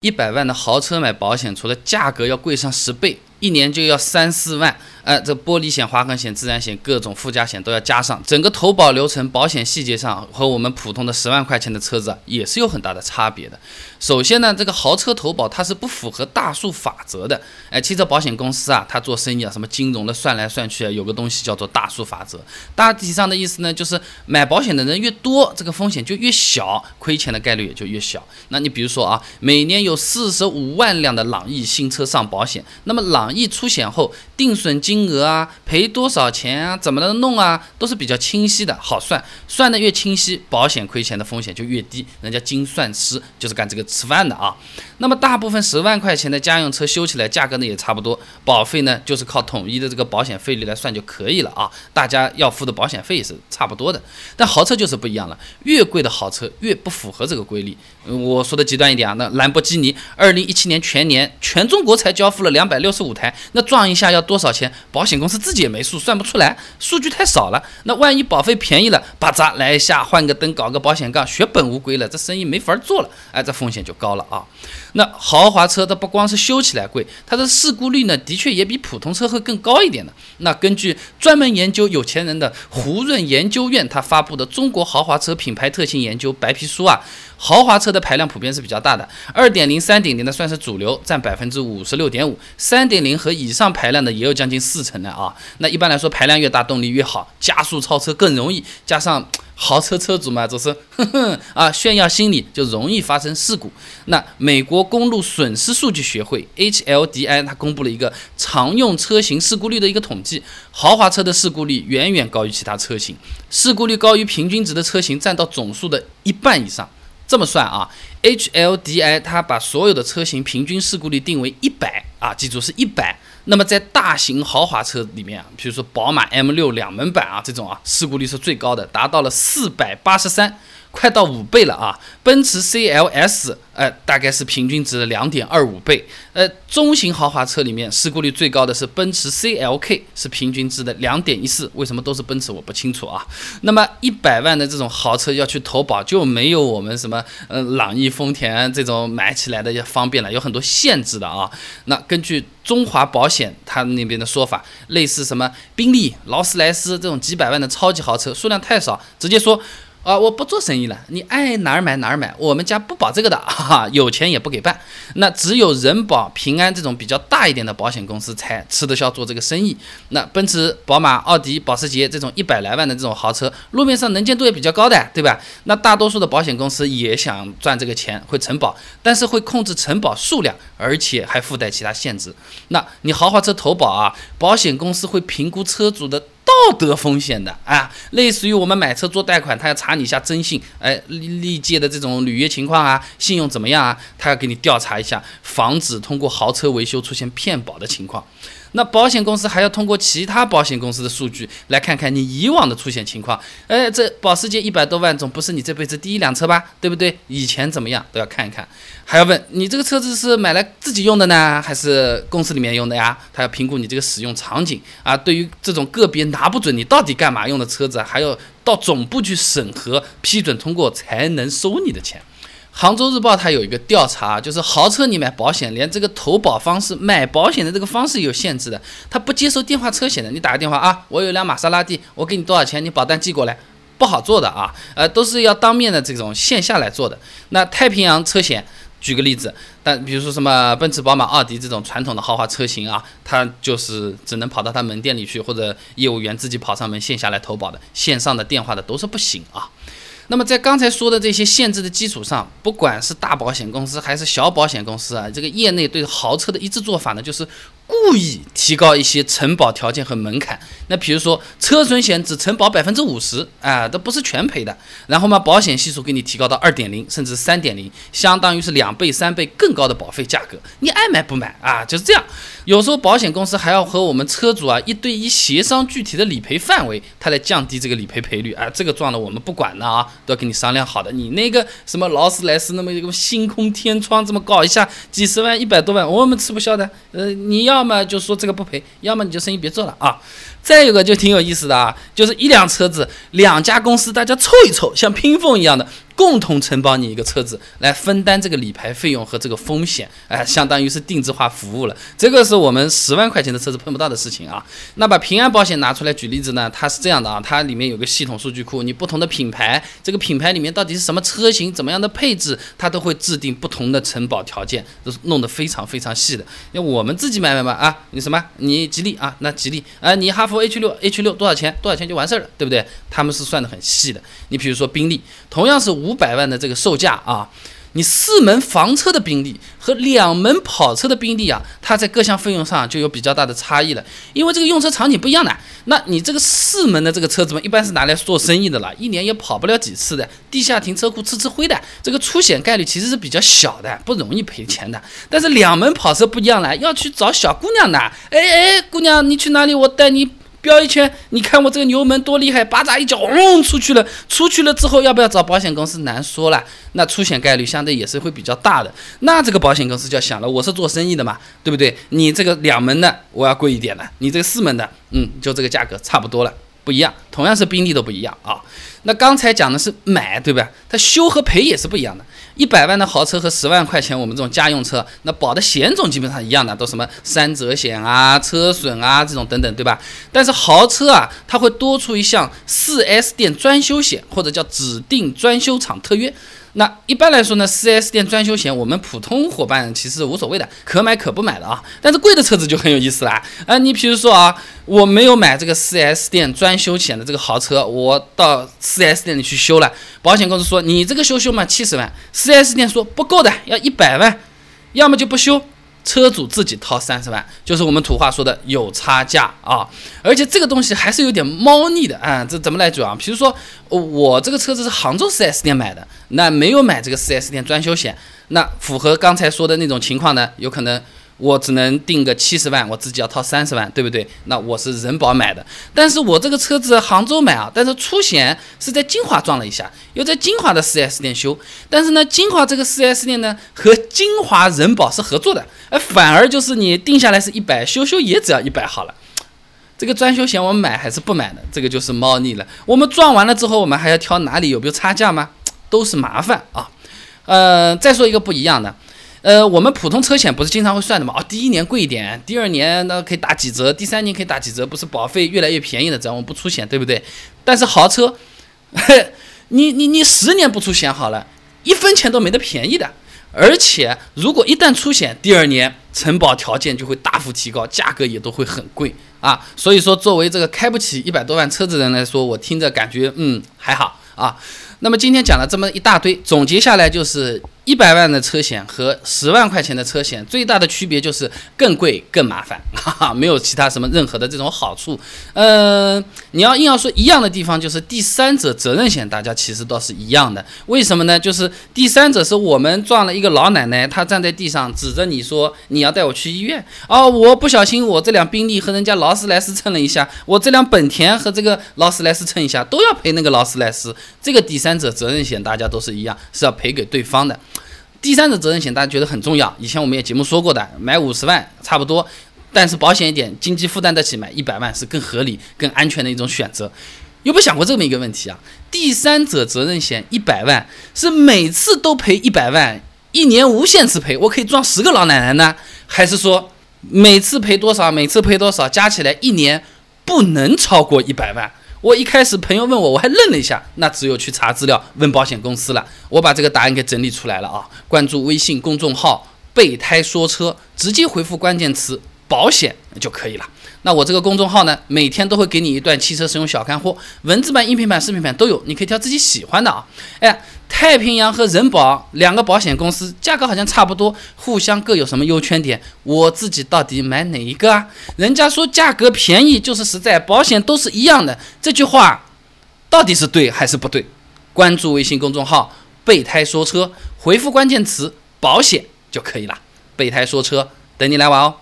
一百万的豪车买保险，除了价格要贵上十倍。一年就要三四万，哎，这玻璃险、划痕险、自然险各种附加险都要加上，整个投保流程、保险细节上和我们普通的十万块钱的车子也是有很大的差别的。首先呢，这个豪车投保它是不符合大数法则的，哎，汽车保险公司啊，它做生意啊，什么金融的算来算去啊，有个东西叫做大数法则，大体上的意思呢，就是买保险的人越多，这个风险就越小，亏钱的概率也就越小。那你比如说啊，每年有四十五万辆的朗逸新车上保险，那么朗一出险后，定损金额啊，赔多少钱啊，怎么能弄啊，都是比较清晰的，好算，算的越清晰，保险亏钱的风险就越低。人家精算师就是干这个吃饭的啊。那么大部分十万块钱的家用车修起来价格呢也差不多，保费呢就是靠统一的这个保险费率来算就可以了啊。大家要付的保险费也是差不多的。但豪车就是不一样了，越贵的豪车越不符合这个规律。我说的极端一点啊，那兰博基尼二零一七年全年全中国才交付了两百六十五台，那撞一下要多少钱？保险公司自己也没数，算不出来，数据太少了。那万一保费便宜了，叭扎来一下换个灯，搞个保险杠，血本无归了，这生意没法做了。哎，这风险就高了啊。那豪华车它不光是修起来贵，它的事故率呢，的确也比普通车会更高一点的。那根据专门研究有钱人的胡润研究院，它发布的《中国豪华车品牌特性研究白皮书》啊，豪华车的排量普遍是比较大的，二点零、三点零的算是主流，占百分之五十六点五，三点零零和以上排量的也有将近四成的啊。那一般来说，排量越大，动力越好，加速超车更容易，加上。豪车车主嘛，就是哼哼啊，炫耀心理就容易发生事故。那美国公路损失数据学会 HLDI 它公布了一个常用车型事故率的一个统计，豪华车的事故率远远高于其他车型，事故率高于平均值的车型占到总数的一半以上。这么算啊，HLDI 它把所有的车型平均事故率定为一百啊，记住是一百。那么在大型豪华车里面，比如说宝马 M 六两门版啊，这种啊事故率是最高的，达到了四百八十三。快到五倍了啊！奔驰 CLS，呃，大概是平均值的两点二五倍。呃，中型豪华车里面事故率最高的是奔驰 CLK，是平均值的两点一四。为什么都是奔驰？我不清楚啊。那么一百万的这种豪车要去投保，就没有我们什么呃朗逸、丰田这种买起来的要方便了，有很多限制的啊。那根据中华保险它那边的说法，类似什么宾利、劳斯莱斯这种几百万的超级豪车数量太少，直接说。啊，我不做生意了，你爱哪儿买哪儿买，我们家不保这个的，哈，有钱也不给办。那只有人保、平安这种比较大一点的保险公司才吃得消做这个生意。那奔驰、宝马、奥迪、保时捷这种一百来万的这种豪车，路面上能见度也比较高的，对吧？那大多数的保险公司也想赚这个钱，会承保，但是会控制承保数量，而且还附带其他限制。那你豪华车投保啊，保险公司会评估车主的。道德风险的啊，类似于我们买车做贷款，他要查你一下征信，哎，历届的这种履约情况啊，信用怎么样啊？他要给你调查一下，防止通过豪车维修出现骗保的情况。那保险公司还要通过其他保险公司的数据来看看你以往的出险情况。哎，这保时捷一百多万，总不是你这辈子第一辆车吧？对不对？以前怎么样都要看一看。还要问你这个车子是买来自己用的呢，还是公司里面用的呀？他要评估你这个使用场景啊。对于这种个别拿不准你到底干嘛用的车子，还要到总部去审核批准通过才能收你的钱。杭州日报它有一个调查，就是豪车你买保险，连这个投保方式、买保险的这个方式有限制的，它不接受电话车险的。你打个电话啊，我有辆玛莎拉蒂，我给你多少钱，你保单寄过来，不好做的啊，呃，都是要当面的这种线下来做的。那太平洋车险，举个例子，但比如说什么奔驰、宝马、奥迪这种传统的豪华车型啊，它就是只能跑到他门店里去，或者业务员自己跑上门线下来投保的，线上的电话的都是不行啊。那么在刚才说的这些限制的基础上，不管是大保险公司还是小保险公司啊，这个业内对豪车的一致做法呢，就是故意提高一些承保条件和门槛。那比如说车损险只承保百分之五十，啊，都不是全赔的。然后嘛，保险系数给你提高到二点零甚至三点零，相当于是两倍、三倍更高的保费价格，你爱买不买啊？就是这样。有时候保险公司还要和我们车主啊一对一协商具体的理赔范围，它来降低这个理赔赔率啊。这个撞了我们不管的啊，都要跟你商量好的。你那个什么劳斯莱斯那么一个星空天窗这么搞一下几十万一百多万，我们吃不消的。呃，你要要么就说这个不赔，要么你就生意别做了啊。再有个就挺有意思的啊，就是一辆车子，两家公司大家凑一凑，像拼缝一样的。共同承包你一个车子，来分担这个理赔费用和这个风险，哎，相当于是定制化服务了。这个是我们十万块钱的车子碰不到的事情啊。那把平安保险拿出来举例子呢？它是这样的啊，它里面有个系统数据库，你不同的品牌，这个品牌里面到底是什么车型，怎么样的配置，它都会制定不同的承保条件，都是弄得非常非常细的。因为我们自己买买买啊，你什么？你吉利啊，那吉利啊，你哈弗 H 六 H 六多少钱？多少钱就完事儿了，对不对？他们是算的很细的。你比如说宾利，同样是五。五百万的这个售价啊，你四门房车的宾利和两门跑车的宾利啊，它在各项费用上就有比较大的差异了，因为这个用车场景不一样的。那你这个四门的这个车子嘛，一般是拿来做生意的了，一年也跑不了几次的，地下停车库吃吃灰的，这个出险概率其实是比较小的，不容易赔钱的。但是两门跑车不一样了，要去找小姑娘的，哎哎，姑娘你去哪里？我带你。飙一圈，你看我这个油门多厉害，叭扎一脚，嗡出去了。出去了之后要不要找保险公司难说了，那出险概率相对也是会比较大的。那这个保险公司就要想了，我是做生意的嘛，对不对？你这个两门的我要贵一点的，你这个四门的，嗯，就这个价格差不多了，不一样，同样是宾利都不一样啊。那刚才讲的是买，对吧？它修和赔也是不一样的。一百万的豪车和十万块钱我们这种家用车，那保的险种基本上一样的，都什么三者险啊、车损啊这种等等，对吧？但是豪车啊，它会多出一项四 S 店专修险，或者叫指定专修厂特约。那一般来说呢，4S 店专修险，我们普通伙伴其实无所谓的，可买可不买的啊。但是贵的车子就很有意思啦。啊，你比如说啊，我没有买这个 4S 店专修险的这个豪车，我到 4S 店里去修了，保险公司说你这个修修嘛七十万，4S 店说不够的，要一百万，要么就不修。车主自己掏三十万，就是我们土话说的有差价啊，而且这个东西还是有点猫腻的啊。这怎么来讲？比如说我这个车子是杭州四 S 店买的，那没有买这个四 S 店专修险，那符合刚才说的那种情况呢，有可能。我只能定个七十万，我自己要掏三十万，对不对？那我是人保买的，但是我这个车子杭州买啊，但是出险是在金华撞了一下，又在金华的 4S 店修，但是呢，金华这个 4S 店呢和金华人保是合作的，哎，反而就是你定下来是一百，修修也只要一百好了。这个专修险我们买还是不买的？这个就是猫腻了。我们撞完了之后，我们还要挑哪里有没有差价吗？都是麻烦啊。呃，再说一个不一样的。呃，我们普通车险不是经常会算的嘛？哦，第一年贵一点，第二年那可以打几折，第三年可以打几折，不是保费越来越便宜的，只要我们不出险，对不对？但是豪车，你你你十年不出险好了，一分钱都没得便宜的。而且如果一旦出险，第二年承保条件就会大幅提高，价格也都会很贵啊。所以说，作为这个开不起一百多万车子的人来说，我听着感觉嗯还好啊。那么今天讲了这么一大堆，总结下来就是。一百万的车险和十万块钱的车险最大的区别就是更贵更麻烦，哈哈，没有其他什么任何的这种好处。呃，你要硬要说一样的地方，就是第三者责任险，大家其实倒是一样的。为什么呢？就是第三者是我们撞了一个老奶奶，她站在地上指着你说你要带我去医院哦，我不小心我这辆宾利和人家劳斯莱斯蹭了一下，我这辆本田和这个劳斯莱斯蹭一下都要赔那个劳斯莱斯。这个第三者责任险大家都是一样，是要赔给对方的。第三者责任险大家觉得很重要，以前我们也节目说过的，买五十万差不多，但是保险一点，经济负担得起，买一百万是更合理、更安全的一种选择。有没有想过这么一个问题啊？第三者责任险一百万是每次都赔一百万，一年无限次赔，我可以撞十个老奶奶呢？还是说每次赔多少？每次赔多少？加起来一年不能超过一百万？我一开始朋友问我，我还愣了一下，那只有去查资料问保险公司了。我把这个答案给整理出来了啊！关注微信公众号“备胎说车”，直接回复关键词“保险”就可以了。那我这个公众号呢，每天都会给你一段汽车使用小干货，文字版、音频版、视频版都有，你可以挑自己喜欢的啊。哎。太平洋和人保两个保险公司价格好像差不多，互相各有什么优缺点？我自己到底买哪一个啊？人家说价格便宜就是实在，保险都是一样的，这句话到底是对还是不对？关注微信公众号“备胎说车”，回复关键词“保险”就可以了。备胎说车，等你来玩哦。